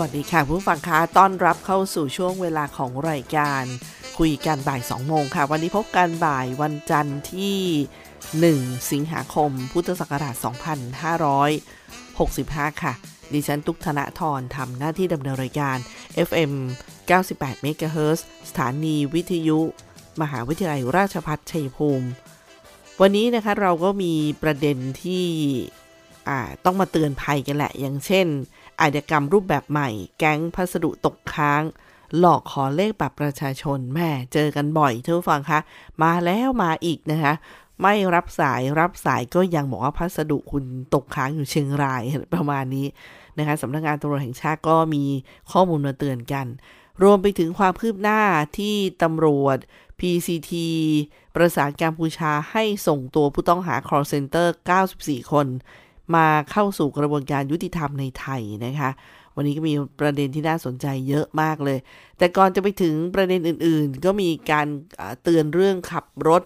วัสดีค่ะ ผู้ฟังคะต้อนรับเข้าสู่ช่วงเวลาของรายการ คุยกันบ่าย 2 โมงค่ะ วันนี้พบกันบ่ายวันจันทร์ที่ 1 สิงหาคม พุทธศักราช 2565 ค่ะ ดิฉันตุกธนทรทำหน้าที่ดำเนินรายการ FM 98 MHz สถานีวิทยุ มหาวิทยาลัยราชภัฏชัยภูมิ วันนี้นะคะเราก็มีประเด็นที่ต้องมาเตือนภัยกันแหละ อย่างเช่น อาชญากรรมรูปแบบใหม่ แก๊งพัสดุตกค้าง หลอกขอเลขบัตรประชาชนแม่เจอกันบ่อยท่านฟังคะมาแล้วมาอีกนะคะไม่รับสายรับสายก็ยังบอกว่าพัสดุคุณตกค้างอยู่เชียงรายประมาณนี้นะคะสำนักงงานตำรวจแห่งชาติก็มีข้อมูลมาเตือนกัน รวมไปถึงความคืบหน้าที่ตำรวจ PCT ประสานกัมพูชาให้ส่งตัวผู้ต้องหา call center 94 คน มาเข้าสู่กระบวนการยุติธรรมในไทยนะคะ วันนี้ก็มีประเด็นที่น่าสนใจเยอะมากเลย แต่ก่อนจะไปถึงประเด็นอื่นๆ ก็มีการเตือนเรื่องขับรถ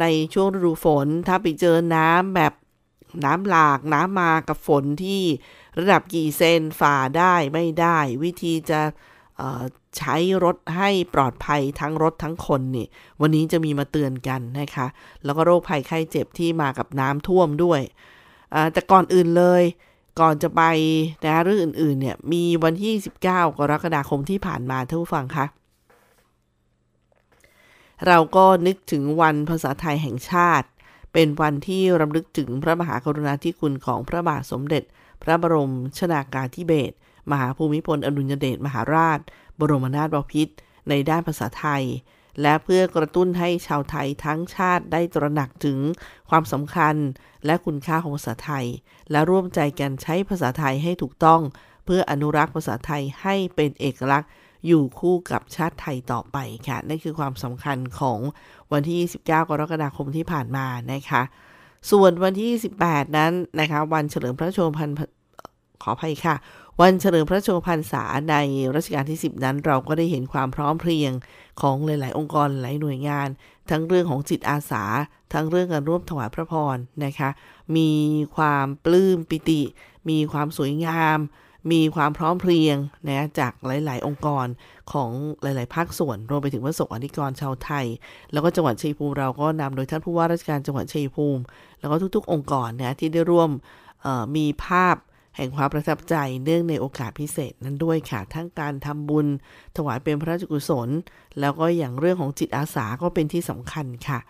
ในช่วงฤดูฝน ถ้าไปเจอน้ำแบบน้ำหลากน้ำมากับฝนที่ระดับกี่เซนฝ่าได้ไม่ได้ วิธีจะใช้รถให้ปลอดภัยทั้งรถทั้งคนนี่ วันนี้จะมีมาเตือนกันนะคะ แล้วก็โรคภัยไข้เจ็บที่มากับน้ำท่วมด้วย แต่ก่อนอื่นเลย ก่อนจะไปนะเรื่องอื่น ๆ เนี่ย มีวันที่ 19 กรกฎาคมที่ผ่านมาท่านผู้ฟังคะเราก็นึกถึงวันภาษาไทยแห่งชาติ เป็นวันที่รำลึกถึงพระมหากรุณาธิคุณของพระบาทสมเด็จ พระบรมชนากาธิเบศรมหาภูมิพลอดุลยเดชมหาราช บรมนาถบพิตรในด้านภาษาไทย และเพื่อกระตุ้นให้ชาวไทยทั้งชาติได้ตระหนักถึงความสำคัญและคุณค่าของภาษาไทย และร่วมใจกันใช้ภาษาไทยให้ถูกต้อง เพื่ออนุรักษ์ภาษาไทยให้เป็นเอกลักษณ์อยู่คู่กับชาติไทยต่อไปค่ะ นั่นคือความสำคัญของวันที่ 29 กรกฎาคมที่ผ่านมานะคะ ส่วนวันที่ 18 นั้นนะคะ วันเฉลิมพระชนมพันขออภัยค่ะ วันเฉลิมพระชนมพรรษาในรัชกาลที่ 10 นั้น เราก็ได้เห็นความพร้อมเพรียงของหลาย ๆ องค์กรหลายหน่วยงาน ทั้งเรื่องของจิตอาสา ทั้งเรื่องการร่วมถวายพระพรนะคะ มีความปลื้มปิติ มีความสวยงาม มีความพร้อมเพรียงนะจากหลาย ๆ องค์กรของหลาย ๆ ภาคส่วนรวมไปถึงพระสงฆ์อธิกรชาวไทย แล้วก็จังหวัดชัยภูมิเราก็นำโดยท่านผู้ว่าราชการจังหวัดชัยภูมิ แล้วก็ทุก ๆ องค์กรนะที่ได้ร่วมมีภาพ แห่งความประทับใจเนื่องในโอกาสพิเศษนั้นด้วยค่ะ ทั้งการทำบุญ ถวายเป็นพระราชกุศล แล้วก็อย่างเรื่องของจิตอาสาก็เป็นที่สำคัญค่ะ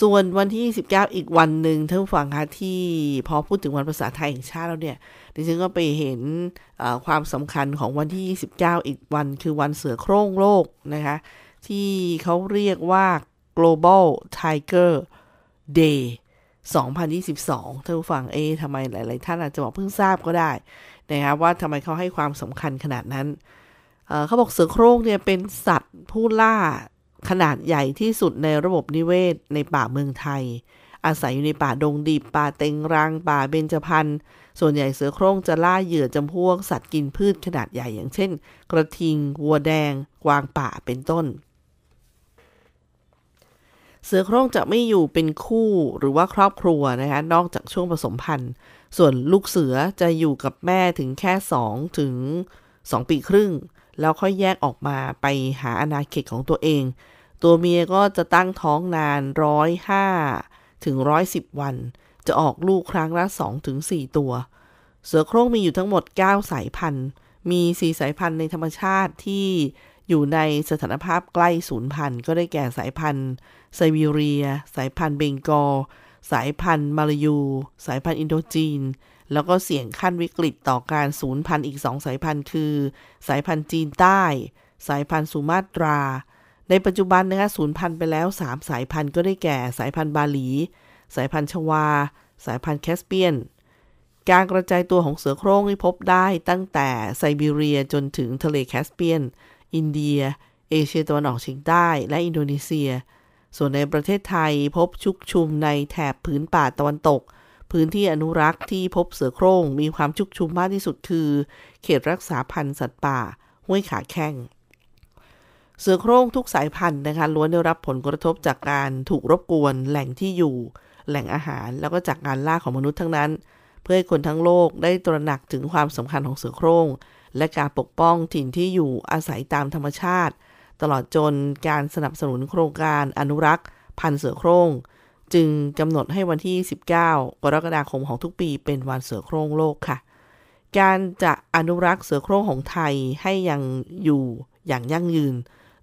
ส่วนวันที่29อีกวันหนึ่งท่านผู้ฟังคะที่พอพูดถึงวันภาษาไทยแห่งชาติแล้วเนี่ยดิฉันก็ไปเห็นความสำคัญของวันที่ 29 อีกวัน คือวันเสือโคร่งโลกนะคะที่เขาเรียกว่า global tiger day 2022ท่านผู้ฟังเอทำไมหลาย ๆ ท่านอาจจะบอกเพิ่งทราบก็ได้นะครับว่าทำไมเขาให้ความสำคัญขนาดนั้นเเขาบอกเสือโคร่งเนี่ยเป็นสัตว์ผู้ล่าขนาดใหญ่ที่สุดในระบบนิเวศในป่าเมืองไทย อาศัยอยู่ในป่าดงดิบป่าเต็งรัง ป่าเบญจพรรณส่วนใหญ่เสือโคร่งจะล่าเหยื่อจำพวกสัตว์กินพืชขนาดใหญ่อย่างเช่น กระทิงวัวแดง กวางป่าเป็นต้น เสือโคร่งจะไม่อยู่เป็นคู่หรือว่าครอบครัวนะคะนอกจากช่วงผสมพันธุ์ ส่วนลูกเสือจะอยู่กับแม่ถึงแค่2ถึง2ปีครึ่ง แล้วค่อยแยกออกมาไปหาอาณาเขตของตัวเอง ตัวเมียก็จะตั้งท้องนานร้อยห้าถึงร้อยสิบวัน จะออกลูกครั้งละ2ถึง4ตัว เสือโคร่งมีอยู่ทั้งหมด 9 สายพันธุ์ มี 4 สายพันธุ์ในธรรมชาติที่ อยู่ในสถานภาพใกล้สูญพันธุ์ก็ได้แก่สายพันธุ์ไซบีเรีย สายพันธุ์เบงกอล สายพันธุ์มาลายู สายพันธุ์อินโดจีน แล้วก็เสี่ยงขั้นวิกฤตต่อการสูญพันธุ์อีกสองสายพันธุ์คือ สายพันธุ์จีนใต้ สายพันธุ์สุมาตรา ในปัจจุบันนะคะสูญพันธุ์ไปแล้ว 3 สายพันธุ์ก็ได้แก่สายพันธุ์บาหลี สายพันธุ์ชวา สายพันธุ์แคสเปียนการกระจายตัวของเสือโคร่งที่พบได้ตั้งแต่ไซบีเรียจนถึงทะเลแคสเปียน อินเดีย เอเชียตะวันออกเฉียงใต้ และอินโดนีเซีย ส่วนในประเทศไทยพบชุกชุมในแถบพื้นป่าตะวันตก พื้นที่อนุรักษ์ที่พบเสือโคร่งมีความชุกชุมมากที่สุดคือ เขตรักษาพันธุ์สัตว์ป่า ห้วยขาแข้งเสือโคร่งทุกสายพันธุ์นะคะล้วนได้รับผลกระทบจากการถูกรบกวน แหล่งที่อยู่ แหล่งอาหาร แล้วก็จากการล่าของมนุษย์ทั้งนั้น เพื่อให้คนทั้งโลกได้ตระหนักถึงความสำคัญของเสือโคร่ง และการปกป้องถิ่นที่อยู่อาศัยตามธรรมชาติ ตลอดจนการสนับสนุนโครงการอนุรักษ์ พันธุ์เสือโคร่งจึงกำหนดให้วันที่ 19 กรกฎาคมของทุกปีเป็นวันเสือโคร่งโลกค่ะ การจะอนุรักษ์เสือโคร่งของไทยให้ยังอยู่อย่างยั่งยืน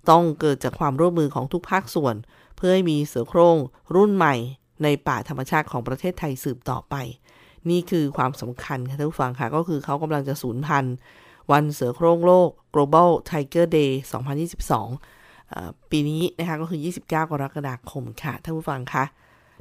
ต้องเกิดจากความร่วมมือของทุกภาคส่วน เพื่อให้มีเสือโคร่งรุ่นใหม่ ในป่าธรรมชาติของประเทศไทยสืบต่อไป นี่คือความสำคัญค่ะท่านผู้ฟังค่ะก็คือเขากำลังจะสูญพันธุ์ วันเสือโคร่งโลก Global Tiger Day 2022 ปีนี้นะคะก็คือ 29 กรกฎาคมค่ะ ท่านผู้ฟังคะ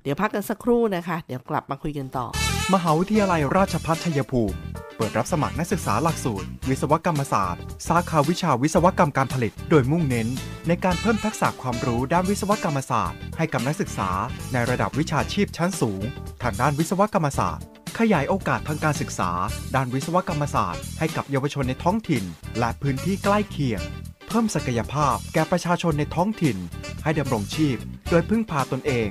เดี๋ยวพักกันสักครู่นะคะ เดี๋ยวกลับมาคุยกันต่อ มหาวิทยาลัยราชภัฏชัยภูมิ เปิดรับสมัครนักศึกษาหลักสูตร วิศวกรรมศาสตร์ สาขาวิชาวิศวกรรมการผลิต โดยมุ่งเน้น ในการเพิ่มทักษะความรู้ด้านวิศวกรรมศาสตร์ ให้กับนักศึกษา ในระดับวิชาชีพชั้นสูง ทางด้านวิศวกรรมศาสตร์ขยายโอกาสทางการศึกษา ด้านวิศวกรรมศาสตร์ ให้กับเยาวชนในท้องถิ่น และพื้นที่ใกล้เคียง เพิ่มศักยภาพแก่ประชาชนในท้องถิ่น ให้ดำรงชีพ โดยพึ่งพาตนเอง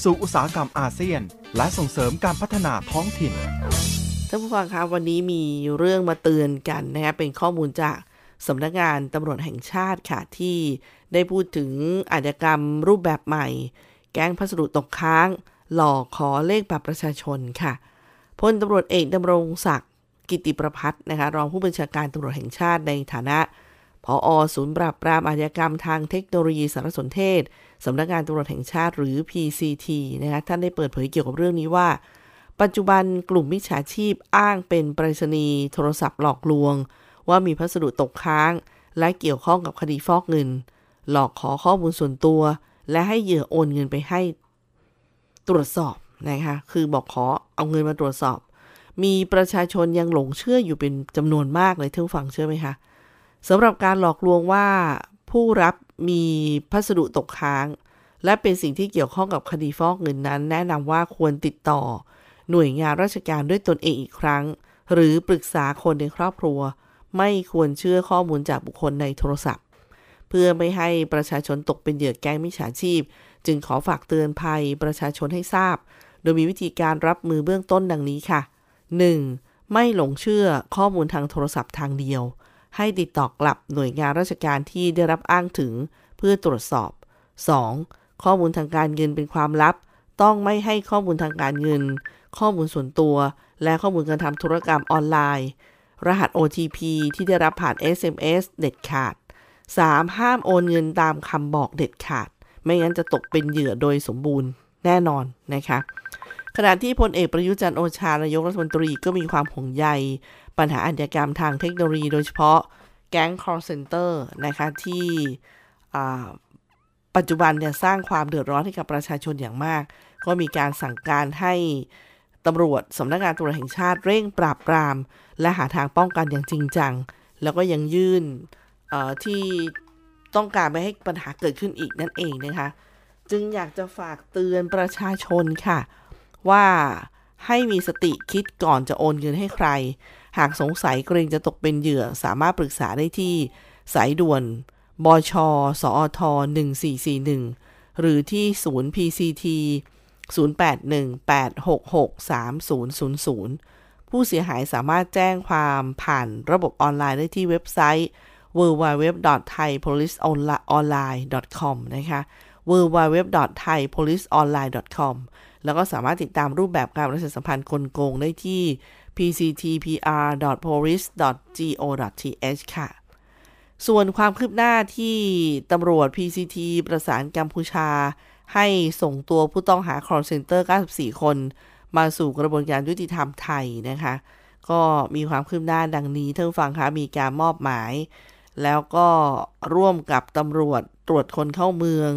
สู่อุตสาหกรรมอาเซียน และส่งเสริมการพัฒนาท้องถิ่นท่านผู้ฟังคะวันนี้มีเรื่องมาเตือนกันนะคะเป็นข้อมูลจากสำนักงานตำรวจแห่งชาติค่ะที่ได้พูดถึงอาชญากรรมรูปแบบใหม่ แก๊งพัสดุตกค้าง หลอกขอเลขบัตรประชาชนค่ะพลตำรวจเอกดำรงศักดิ์กิติประพัฒน์นะคะรองผู้บัญชาการตำรวจแห่งชาติในฐานะผออศูนย์ปราบปรามอาชญากรรมทางเทคโนโลยีสารสนเทศ สำนักงานตำรวจแห่งชาติหรือ PCT นะคะท่านได้เปิดเผยเกี่ยวกับเรื่องนี้ว่า ปัจจุบันกลุ่มมิจฉาชีพอ้างเป็นไปรษณีย์โทรศัพท์หลอกลวง ว่ามีพัสดุตกค้าง และเกี่ยวข้องกับคดีฟอกเงิน หลอกขอข้อมูลส่วนตัว และให้เหยื่อโอนเงินไปให้ตรวจสอบนะคะคือบอกขอเอาเงินมาตรวจสอบ มีประชาชนยังหลงเชื่ออยู่เป็นจำนวนมากเลยท่านฟังเชื่อไหมคะสำหรับการหลอกลวงว่าผู้รับมีพัสดุตกค้าง และเป็นสิ่งที่เกี่ยวข้องกับคดีฟอกเงินนั้น แนะนำว่าควรติดต่อ หน่วยงานราชการด้วยตนเองอีกครั้ง หรือปรึกษาคนในครอบครัว ไม่ควรเชื่อข้อมูลจากบุคคลในโทรศัพท์ เพื่อไม่ให้ประชาชนตกเป็นเหยื่อแก๊งมิจฉาชีพ จึงขอฝากเตือนภัยประชาชนให้ทราบ โดยมีวิธีการรับมือเบื้องต้นดังนี้ค่ะ 1. ไม่หลงเชื่อข้อมูลทางโทรศัพท์ทางเดียว ให้ติดต่อกลับหน่วยงานราชการที่ได้รับอ้างถึง เพื่อตรวจสอบ 2. ข้อมูลทางการเงินเป็นความลับ ต้องไม่ให้ข้อมูลทางการเงิน ข้อมูลส่วนตัว และข้อมูลการทำธุรกรรมออนไลน์ รหัส OTP ที่ได้รับผ่าน SMS เด็ดขาด 3. ห้ามโอนเงินตามคำบอกเด็ดขาด ไม่งั้นจะตกเป็นเหยื่อโดยสมบูรณ์แน่นอนนะคะขณะที่พลเอกประยุจันโอชานายกรัฐมนตรีก็มีความห่วงใย ปัญหาอาชญากรรมทางเทคโนโลยีโดยเฉพาะแก๊ง call center นะคะที่ ปัจจุบันเนี่ยสร้างความเดือดร้อนให้กับประชาชนอย่างมาก ก็มีการสั่งการให้ตำรวจสำนักงานตำรวจแห่งชาติเร่งปราบปราม และหาทางป้องกันอย่างจริงจัง แล้วก็ยังยื่นที่ต้องการไม่ให้ปัญหาเกิดขึ้นอีกนั่นเองนะคะ จึงอยากจะฝากเตือนประชาชนค่ะ ว่าให้มีสติคิดก่อนจะโอนเงินให้ใคร หากสงสัยเกรงจะตกเป็นเหยื่อสามารถปรึกษาได้ที่สายด่วน บช สอท1441 หรือที่ศูนย์ PCT 0818663000 ผู้เสียหายสามารถแจ้งความผ่านระบบออนไลน์ได้ที่เว็บไซต์ www.thaipoliceonline.com นะคะ www.thaipoliceonline.com แล้วก็สามารถติดตามรูปแบบการประชาสัมพันธ์กลโกงได้ที่ pctpr.police.go.th ค่ะ ส่วนความคืบหน้าที่ตำรวจ PCT ประสานกัมพูชา ให้ส่งตัวผู้ต้องหา call center 94 คน มาสู่กระบวนการยุติธรรมไทยนะคะ ก็มีความคืบหน้าดังนี้ท่านฟังคะมีการมอบหมาย แล้วก็ร่วมกับตำรวจตรวจคนเข้าเมือง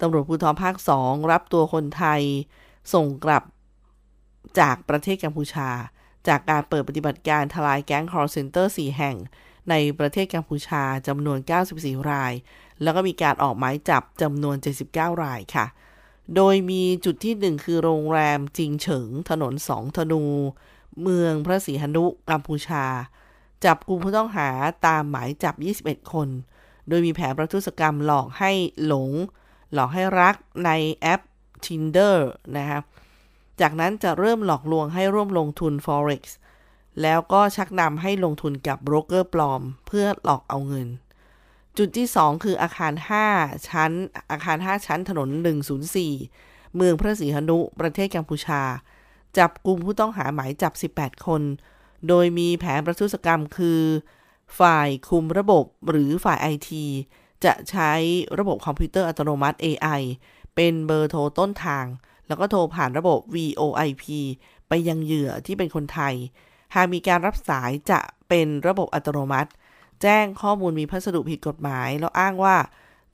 ตำรวจภูธรภาค 2 รับตัวคนไทย ส่งกลับจากประเทศกัมพูชา จากการเปิดปฏิบัติการทลายแก๊ง call center 4แห่ง ในประเทศกัมพูชาจำนวน 94 ราย แล้วก็มีการออกหมายจับจำนวน 79 รายค่ะ โดยมีจุดที่ 1 คือโรงแรมจิงเฉิง ถนนสองธนู เมืองพระศรีหนุกัมพูชา จับกลุ่มผู้ต้องหาตามหมายจับ 21 คน โดยมีแผนประทุษกรรมหลอกให้หลง หลอกให้รักในแอป Tinder นะคะจากนั้นจะเริ่มหลอกลวงให้ร่วมลงทุน Forex แล้วก็ชักนำให้ลงทุนกับโบรกเกอร์ปลอม เพื่อหลอกเอาเงิน จุดที่ 2 คืออาคาร 5 ชั้น อาคาร 5 ชั้นถนน 104 เมืองพระศรีหนุ ประเทศกัมพูชา จับกลุ่มผู้ต้องหาหมายจับ 18 คน โดยมีแผนประทุษกรรมคือ ฝ่ายคุมระบบหรือฝ่ายไอทีจะใช้ระบบคอมพิวเตอร์อัตโนมัติ AI เป็นเบอร์โทรต้นทาง แล้วก็โทรผ่านระบบ VoIP ไปยังเหยื่อที่เป็นคนไทย หากมีการรับสายจะเป็นระบบอัตโนมัติ แจ้งข้อมูลมีพัสดุผิดกฎหมาย แล้วอ้างว่า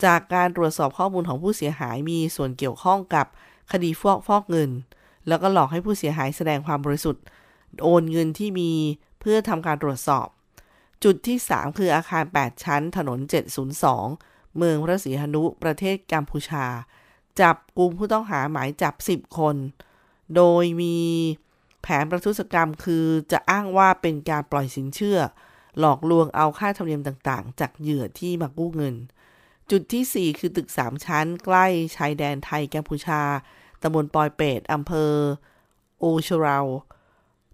จากการตรวจสอบข้อมูลของผู้เสียหายมีส่วนเกี่ยวข้องกับคดีฟอกฟอกเงิน แล้วก็หลอกให้ผู้เสียหายแสดงความบริสุทธิ์ โอนเงินที่มีเพื่อทำการตรวจสอบ จุดที่ 3 คืออาคาร 8 ชั้น ถนน 702 เมืองพระศรีหนุประเทศกัมพูชา จับกลุ่มผู้ต้องหาหมายจับ 10 คน โดยมี แผนประทุษกรรมคือจะอ้างว่าเป็นการปล่อยสินเชื่อ หลอกลวงเอาค่าธรรมเนียมต่างๆ จากเหยื่อที่มากู้เงิน จุดที่ 4 คือตึก 3 ชั้น ใกล้ชายแดนไทยกัมพูชาตำบลปอยเปตอำเภอ โอชราว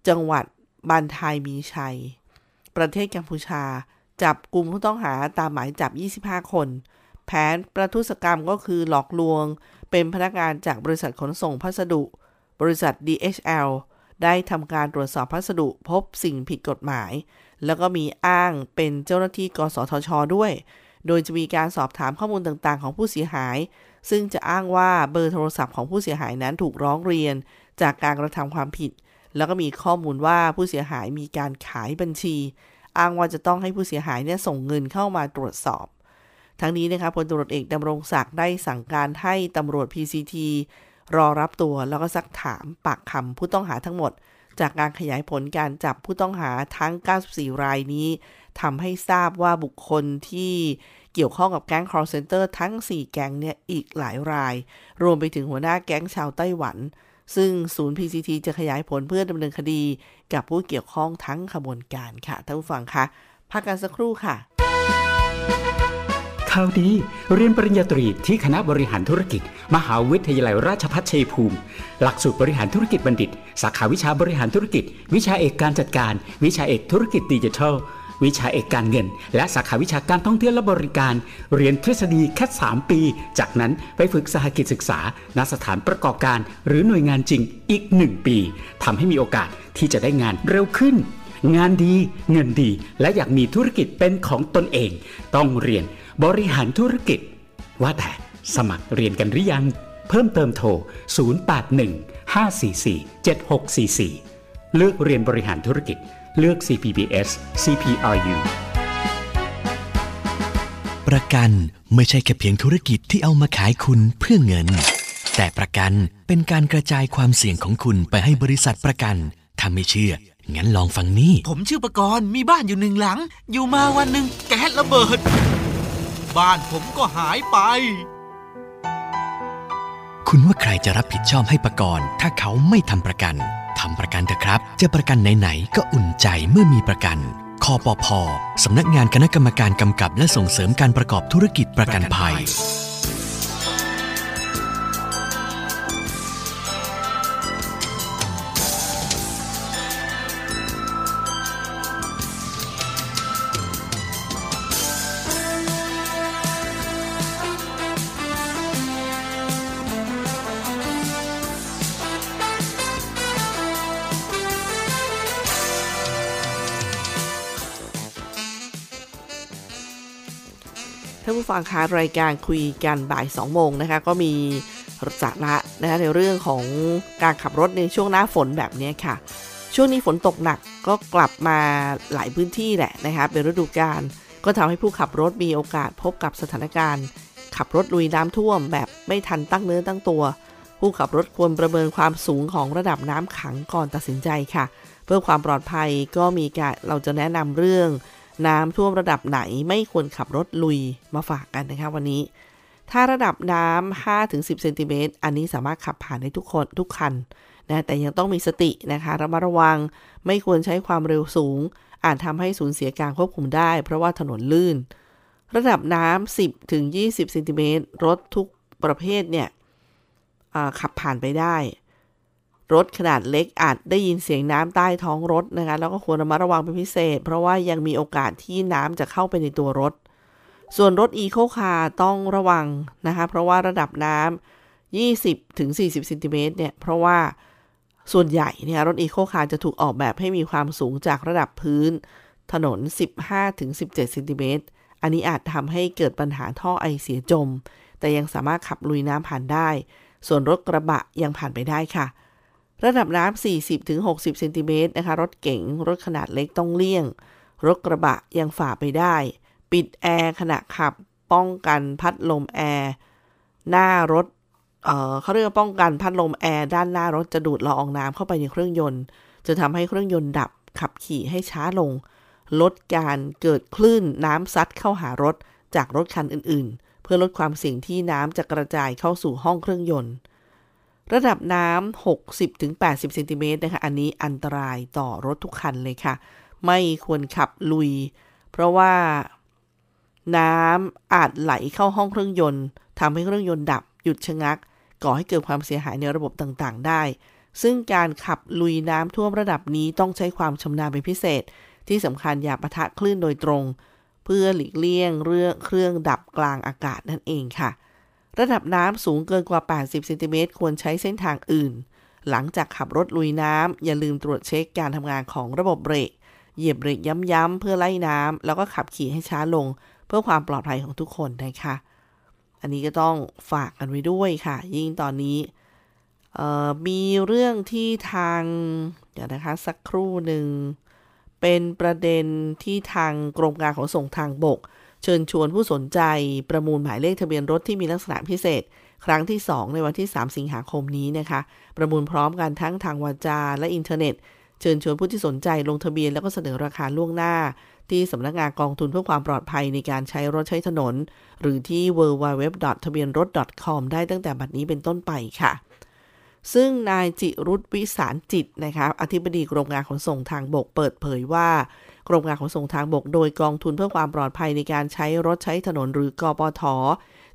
จังหวัดบันทายมีชัย ประเทศกัมพูชา จับกลุ่มผู้ต้องหาตามหมายจับ 25 คน แผนประทุษกรรมก็คือหลอกลวง เป็นพนักงานจากบริษัทขนส่งพัสดุ บริษัท DHL ได้ทำการตรวจสอบพัสดุพบสิ่งผิดกฎหมาย แล้วก็มีอ้างเป็นเจ้าหน้าที่กสทช ด้วย โดยจะมีการสอบถามข้อมูลต่างๆ ของผู้เสียหาย ซึ่งจะอ้างว่าเบอร์โทรศัพท์ของผู้เสียหายนั้นถูกร้องเรียน จากการกระทำความผิด แล้วก็มีข้อมูลว่าผู้เสียหายมีการขายบัญชี อ้างว่าจะต้องให้ผู้เสียหายเนี่ยส่งเงินเข้ามาตรวจสอบ ทั้งนี้นะคะพลตำรวจเอกดำรงศักดิ์ได้สั่งการให้ตำรวจ PCT รอรับตัวแล้วก็ซักถามปากคำผู้ต้องหาทั้งหมด จากการขยายผลการจับผู้ต้องหาทั้ง 94 รายนี้ทำให้ทราบว่าบุคคลที่เกี่ยวข้องกับแก๊ง call center ทั้ง 4 แก๊งเนี่ยอีกหลายราย รวมไปถึงหัวหน้าแก๊งชาวไต้หวัน ซึ่งศูนย์ PCT จะขยายผลเพื่อดำเนินคดี กับผู้เกี่ยวข้องทั้งขบวนการค่ะท่านผู้ฟังคะพักกันสักครู่ค่ะ ข่าวดีเรียนปริญญาตรีที่คณะบริหารธุรกิจ มหาวิทยาลัยราชภัฏชัยภูมิ หลักสูตรบริหารธุรกิจบัณฑิต สาขาวิชาบริหารธุรกิจ วิชาเอกการจัดการ วิชาเอกธุรกิจดิจิทัล วิชาเอกการเงิน และสาขาวิชาการท่องเที่ยวและบริการ เรียนทฤษฎีแค่ 3 ปี จากนั้นไปฝึกสหกิจศึกษาณสถานประกอบการ หรือหน่วยงานจริงอีก 1 ปีทำให้มีโอกาสที่จะได้งานเร็วขึ้น งานดีเงินดี และอยากมีธุรกิจเป็นของตนเอง ต้องเรียนบริหารธุรกิจ ว่าแต่สมัครเรียนกันหรือยัง เพิ่มเติมโทร 081 544 7644 เลือกเรียนบริหารธุรกิจ เลือก CPBS CPRU ประกันไม่ใช่แค่เพียงธุรกิจที่เอามาขายคุณเพื่อเงิน แต่ประกันเป็นการกระจายความเสี่ยงของคุณไปให้บริษัทประกันถ้าไม่เชื่อ งั้นลองฟังนี่ ผมชื่อประกรณ์มีบ้านอยู่หนึ่งหลัง อยู่มาวันหนึ่งแก๊สระเบิด บ้านผมก็หายไป คุณว่าใครจะรับผิดชอบให้ประกันถ้าเขาไม่ทำประกันทำประกันเถอะครับ จะประกันไหนๆก็อุ่นใจเมื่อมีประกันคอปพสำนักงานคณะกรรมการกำกับและส่งเสริมการประกอบธุรกิจประกันภัย ผู้ฟังคะรายการคุยกันบ่าย2โมงนะคะ ก็มีสาระนะคะในเรื่องของการขับรถในช่วงหน้าฝนแบบนี้ค่ะ ช่วงนี้ฝนตกหนักก็กลับมาหลายพื้นที่แหละนะคะเป็นฤดูกาลก็ทำให้ผู้ขับรถมีโอกาสพบกับสถานการณ์ ขับรถลุยน้ำท่วมแบบไม่ทันตั้งเนื้อตั้งตัว ผู้ขับรถควรประเมินความสูงของระดับน้ำขังก่อนตัดสินใจค่ะ เพื่อความปลอดภัยก็มีการเราจะแนะนำเรื่อง น้ำท่วมระดับไหนไม่ควรขับรถลุยมาฝากกันนะคะวันนี้ ถ้าระดับน้ำ5-10เซนติเมตรอันนี้สามารถขับผ่านได้ทุกคนทุกคันนะแต่ยังต้องมีสตินะคะระมัดระวังไม่ควรใช้ความเร็วสูง อาจทำให้สูญเสียการควบคุมได้ เพราะว่าถนนลื่น ระดับน้ำ10ถึง20เซนติเมตรรถทุกประเภทเนี่ยขับผ่านไปได้ รถขนาดเล็กอาจได้ยินเสียงน้ำใต้ท้องรถนะคะ แล้วก็ควรระมัดระวังเป็นพิเศษ เพราะว่ายังมีโอกาสที่น้ำจะเข้าไปในตัวรถ ส่วนรถ eco car ต้องระวังนะคะ เพราะว่าระดับน้ำ20ถึง40เซนติเมตรเนี่ย เพราะว่าส่วนใหญ่เนี่ยรถ eco car จะถูกออกแบบให้มีความสูงจากระดับพื้น ถนน 15ถึง17เซนติเมตร อันนี้อาจทำให้เกิดปัญหาท่อไอเสียจม แต่ยังสามารถขับลุยน้ำผ่านได้ ส่วนรถกระบะยังผ่านไปได้ค่ะ ระดับน้ำ40-60เซนติเมตรนะคะ รถเก๋งรถขนาดเล็กต้องเลี่ยง รถกระบะยังฝ่าไปได้ ปิดแอร์ขณะขับ ป้องกันพัดลมแอร์ หน้ารถเขาเรียกว่าป้องกันพัดลมแอร์ด้านหน้ารถจะดูดละอองน้ำเข้าไปในเครื่องยนต์ จะทำให้เครื่องยนต์ดับขับขี่ให้ช้าลง ลดการเกิดคลื่นน้ำซัดเข้าหารถจากรถคันอื่นๆ เพื่อลดความเสี่ยงที่น้ำจะกระจายเข้าสู่ห้องเครื่องยนต์ ระดับน้ำ 60-80 เซนติเมตรนะคะ อันนี้อันตรายต่อรถทุกคันเลยค่ะ ไม่ควรขับลุย เพราะว่าน้ำอาจไหลเข้าห้องเครื่องยนต์ทำให้เครื่องยนต์ดับ หยุดชะงัก ก่อให้เกิดความเสียหายในระบบต่างๆ ได้ ซึ่งการขับลุยน้ำท่วมระดับนี้ต้องใช้ความชำนาญเป็นพิเศษ ที่สำคัญอย่าปะทะคลื่นโดยตรง เพื่อหลีกเลี่ยงเรื่องเครื่องดับกลางอากาศนั่นเองค่ะ ระดับน้ำสูงเกินกว่า 80เซนติเมตรควรใช้เส้นทางอื่น หลังจากขับรถลุยน้ำอย่าลืมตรวจเช็คการทำงานของระบบเบรก เหยียบเบรกย้ำๆเพื่อไล่น้ำแล้วก็ขับขี่ให้ช้าลง เพื่อความปลอดภัยของทุกคนนะคะ อันนี้ก็ต้องฝากกันไว้ด้วยค่ะ ยิ่งตอนนี้มีเรื่องที่ทาง เดี๋ยวนะคะสักครู่หนึ่ง เป็นประเด็นที่ทางกรมการขนส่งทางบก เชิญชวนผู้สนใจประมูลหมายเลขทะเบียนรถที่มีลักษณะพิเศษ ครั้งที่ 2 ในวันที่ 3 สิงหาคมนี้นะคะ ประมูลพร้อมกันทั้งทางวาจาและอินเทอร์เน็ต เชิญชวนผู้ที่สนใจลงทะเบียนแล้วก็เสนอราคาล่วงหน้า ที่สำนักงานกองทุนเพื่อความปลอดภัยในการใช้รถใช้ถนน หรือที่ www. ทะเบียนรถ .com ได้ตั้งแต่บัดนี้เป็นต้นไปค่ะซึ่งนายจิรุธวิสารจิตนะคะอธิบดีกรมการขนส่งทางบกเปิดเผยว่า กรมการขนส่งทางบกโดยกองทุนเพื่อความปลอดภัยในการใช้รถใช้ถนนหรือกปท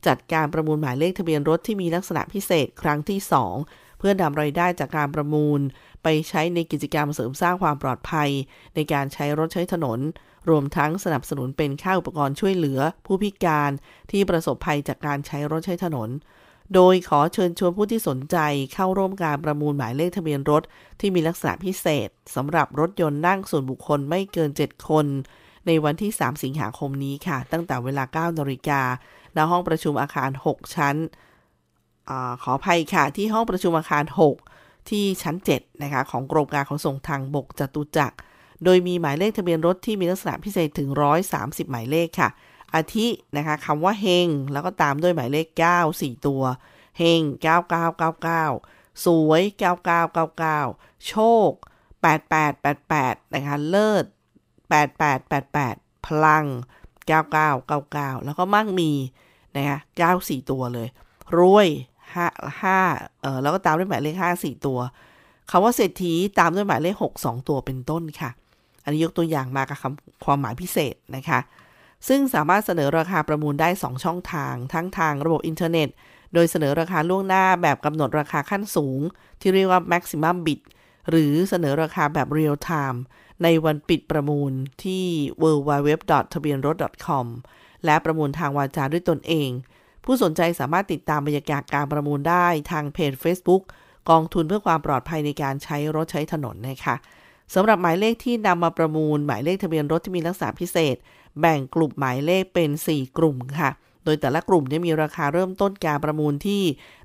จัดการประมูลหมายเลขทะเบียนรถที่มีลักษณะพิเศษครั้งที่ 2 เพื่อนำรายได้จากการประมูล ไปใช้ในกิจกรรมเสริมสร้างความปลอดภัย ในการใช้รถใช้ถนน รวมทั้งสนับสนุนเป็นค่าอุปกรณ์ช่วยเหลือ ผู้พิการที่ประสบภัยจากการใช้รถใช้ถนน โดยขอเชิญชวนผู้ที่สนใจเข้าร่วมการประมูลหมายเลขทะเบียนรถ ที่มีลักษณะพิเศษสำหรับรถยนต์นั่งส่วนบุคคลไม่เกิน 7 คน ในวันที่ 3 สิงหาคมนี้ค่ะ ตั้งแต่เวลา 9นาฬิกาณห้องประชุมอาคาร 6 ชั้นอขออภัยค่ะ ที่ห้องประชุมอาคาร 6 ที่ชั้น 7 นะคะ ของกรมการขนส่งทางบกจตุจักร โดยมีหมายเลขทะเบียนรถที่มีลักษณะพิเศษถึง 130 หมายเลขค่ะ อาทินะคะคำว่าเฮงแล้วก็ตามด้วยหมายเลข 9 4 ตัวเฮง9999 สวย 9999 โชค 8888 นะคะ เลิศ 8888 พลัง 9999 แล้วก็มั่งมีนะคะ94 ตัวเลย รวย5 5เอ่อแล้วก็ตามด้วยหมายเลข 5 4 ตัวคำว่าเศรษฐีตามด้วยหมายเลข 6 2 ตัวเป็นต้นค่ะออันนี้ยกตัวอย่างมากับคำความหมายพิเศษนะคะ ซึ่งสามารถเสนอราคาประมูลได้ 2 ช่องทาง ทั้งทางระบบอินเทอร์เน็ต โดยเสนอราคาล่วงหน้าแบบกำหนดราคาขั้นสูง ที่เรียกว่า maximum bid หรือเสนอราคาแบบ real time ในวันปิดประมูลที่ www ทะเบียนรถ .com และประมูลทางวาจาด้วยตนเอง ผู้สนใจสามารถติดตามบรรยากาศการประมูลได้ทางเพจ Facebook กองทุนเพื่อความปลอดภัยในการใช้รถใช้ถนนนะคะสำหรับหมายเลขที่นำมาประมูล หมายเลขทะเบียนรถที่มีลักษณะพิเศษ แบ่งกลุ่มหมายเลขเป็น 4 กลุ่มค่ะ โดยแต่ละกลุ่มจะมีราคาเริ่มต้นการประมูลที่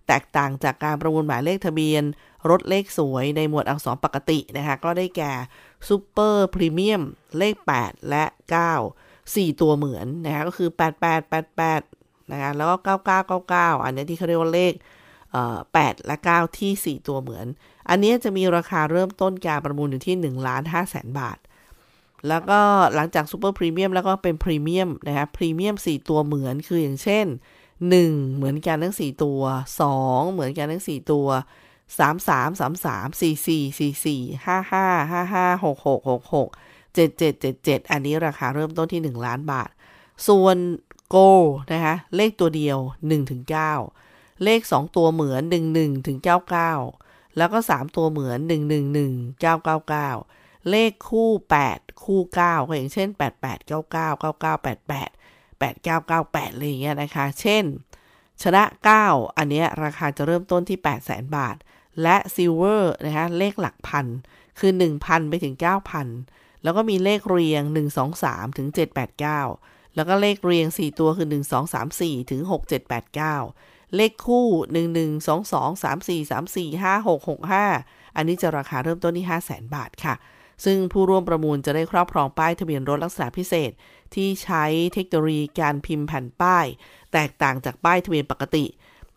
แตกต่างจากการประมูลหมายเลขทะเบียน รถเลขสวยในหมวดอักษรปกตินะคะก็ได้แก่ซูเปอร์พรีเมียมเลข 8 และ 9 4 ตัวเหมือนนะคะก็คือ 8888นะคะแล้วก็9999 อันนี้ที่เขาเรียกว่าเลข8และ 9 ที่ 4 ตัวเหมือน อันนี้จะมีราคาเริ่มต้นการประมูลอยู่ที่1ล้าน5แสนบาท แล้วก็หลังจากซูเปอร์พรีเมียมแล้วก็เป็นพรีเมียมนะคะพรีเมียม4 ตัวเหมือนคืออย่างเช่น 1 เหมือนกันทั้ง 4 ตัว 2 เหมือนกันทั้ง 4 ตัว 3 3 3 3 4 4 4 4 5 5 5 5 6 6 6 6 7 7 7 7 อันนี้ราคาเริ่มต้นที่ 1 ล้านบาท ส่วนโกนะคะเลขตัวเดียว1ถึง9เลข 2 ตัวเหมือน 11ถึง99 แล้วก็ 3 ตัวเหมือน 111 999 เลขคู่ 8 คู่ 9ก็อย่างเช่น 88 99 99 88 8998เลยอย่างเงี้ยนะคะ เช่น ชนะ 9 อันเนี้ยราคาจะเริ่มต้นที่ 8 0 0 0 0 0 บาท และซิลเวอร์นะคะเลขหลักพัน คือ 1,000 ไปถึง 9,000 แล้วก็มีเลขเรียง 1 2 3 ถึง 789 แล้วก็เลขเรียง 4 ตัวคือ 1 2 3 4 ถึง 6789 เลขคู่ 1 1 2 2 3 4 3 4 5 6 6 5 อันนี้จะราคาเริ่มต้นที่ 5 0 0 0 0 0 บาทค่ะ ซึ่งผู้ร่วมประมูลจะได้ครอบครองป้ายทะเบียนรถลักษณะพิเศษ ที่ใช้เทคโนโลยีการพิมพ์แผ่นป้าย แตกต่างจากป้ายทะเบียนปกติ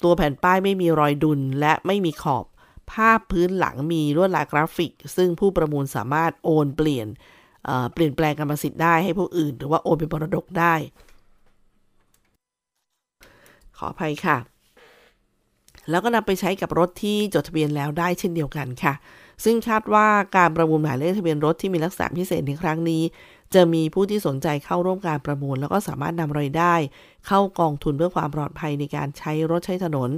ตัวแผ่นป้ายไม่มีรอยดุลและไม่มีขอบ ภาพพื้นหลังมีลวดลายกราฟิก ซึ่งผู้ประมูลสามารถโอนเปลี่ยนเปลี่ยนแปลงกรรมสิทธิ์ได้ให้ผู้อื่น หรือว่าโอนเป็นมรดกได้ ขออภัยค่ะ แล้วก็นำไปใช้กับรถที่จดทะเบียนแล้วได้เช่นเดียวกันค่ะ ซึ่งคาดว่าการประมูลหมายเลขทะเบียนรถที่มีลักษณะพิเศษในครั้งนี้ จะมีผู้ที่สนใจเข้าร่วมการประมูล แล้วก็สามารถนำรายได้ เข้ากองทุนเพื่อความปลอดภัยในการใช้รถใช้ถนน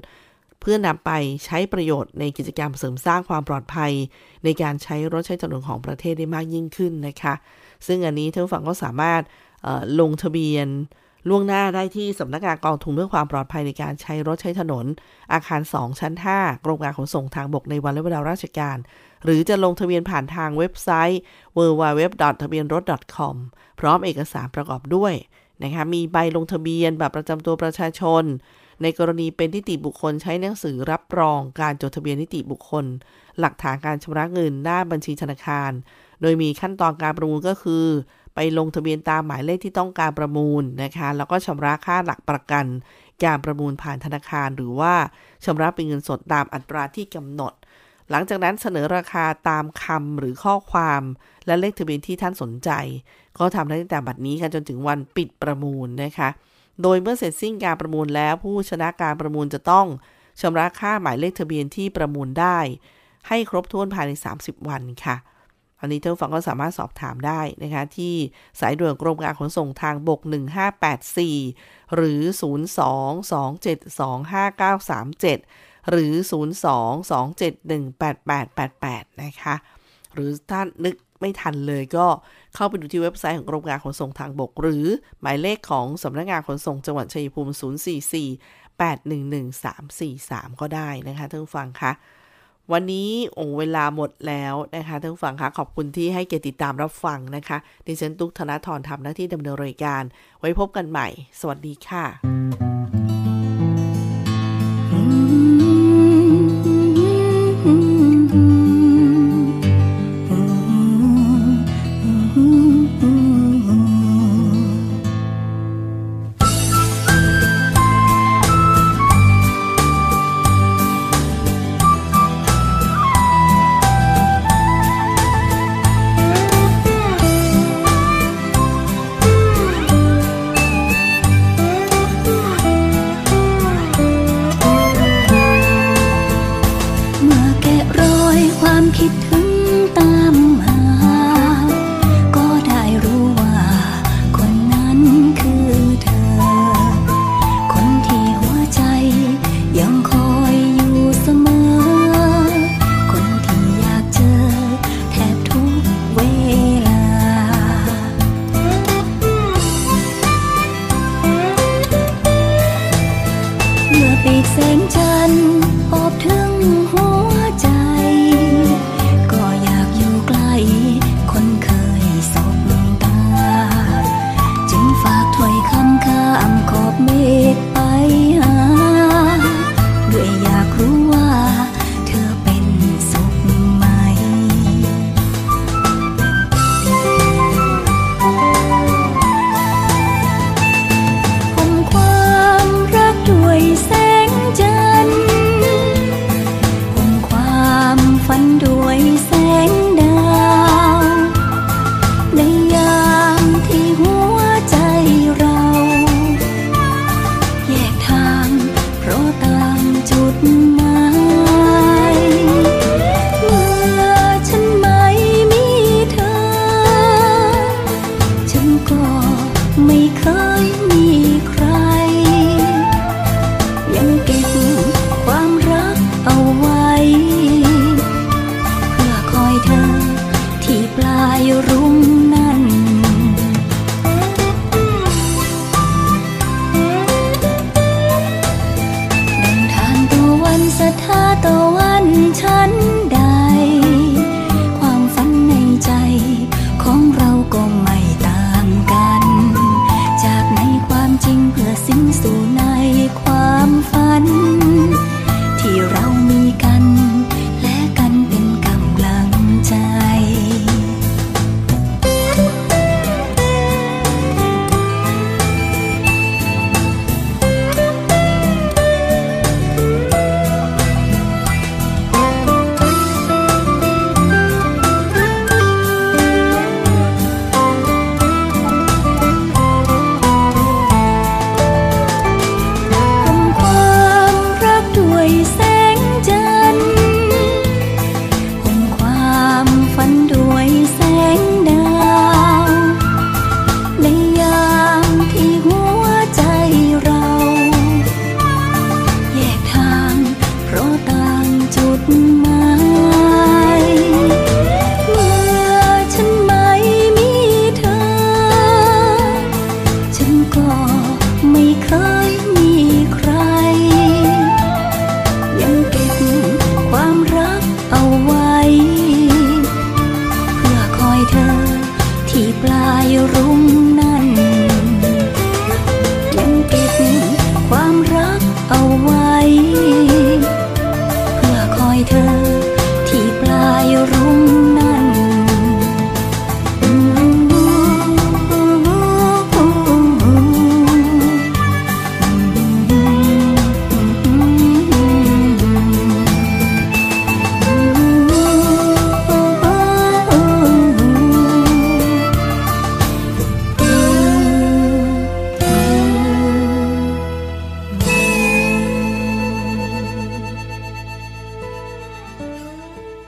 เพื่อนำไปใช้ประโยชน์ในกิจกรรมเสริมสร้างความปลอดภัย ในการใช้รถใช้ถนนของประเทศได้มากยิ่งขึ้นนะคะ ซึ่งอันนี้ท่านฝั่งก็สามารถลงทะเบียน ล่วงหน้าได้ที่สำนักงานกองทุนเพื่อความปลอดภัยในการใช้รถใช้ถนน อาคาร 2 ชั้น 5 กรมการขนส่งทางบกในวันและเวลาราชการ หรือจะลงทะเบียนผ่านทางเว็บไซต์ www. ทะเบียนรถ .com พร้อมเอกสารประกอบด้วยนะคะมีใบลงทะเบียนแบบประจำตัวประชาชน ในกรณีเป็นนิติบุคคลใช้หนังสือรับรองการจดทะเบียนนิติบุคคล หลักฐานการชำระเงินหน้าบัญชีธนาคาร โดยมีขั้นตอนการประมูลก็คือ ไปลงทะเบียนตามหมายเลขที่ต้องการประมูลนะคะ แล้วก็ชำระค่าหลักประกัน การประมูลผ่านธนาคาร หรือว่าชำระเป็นเงินสดตามอัตราที่กำหนด หลังจากนั้นเสนอราคาตามคำหรือข้อความ และเลขทะเบียนที่ท่านสนใจ ก็ทำได้ตั้งแต่บัดนี้ค่ะจนถึงวันปิดประมูลนะคะ โดยเมื่อเสร็จสิ้นการประมูลแล้ว ผู้ชนะการประมูลจะต้องชำระค่าหมายเลขทะเบียนที่ประมูลได้ ให้ครบถ้วนภายใน 30 วันค่ะ อันนี้ท่านฟังก็สามารถสอบถามได้นะคะที่สายด่วนกรมการขนส่งทางบก 1584 หรือ 022725937 หรือ 022718888 นะคะ หรือถ้านึกไม่ทันเลยก็เข้าไปดูที่เว็บไซต์ของกรมการขนส่งทางบก หรือหมายเลขของสำนักงานขนส่งจังหวัดชัยภูมิ 044 811343 ก็ได้นะคะท่านฟังคะ วันนี้โอ้เวลาหมดแล้วนะคะท่านฟังคะขอบคุณที่ให้เกียรติติดตามรับฟังนะคะ ดิฉันตุ๊กธนาธรทำหน้าที่ดำเนินรายการ ไว้พบกันใหม่ สวัสดีค่ะ「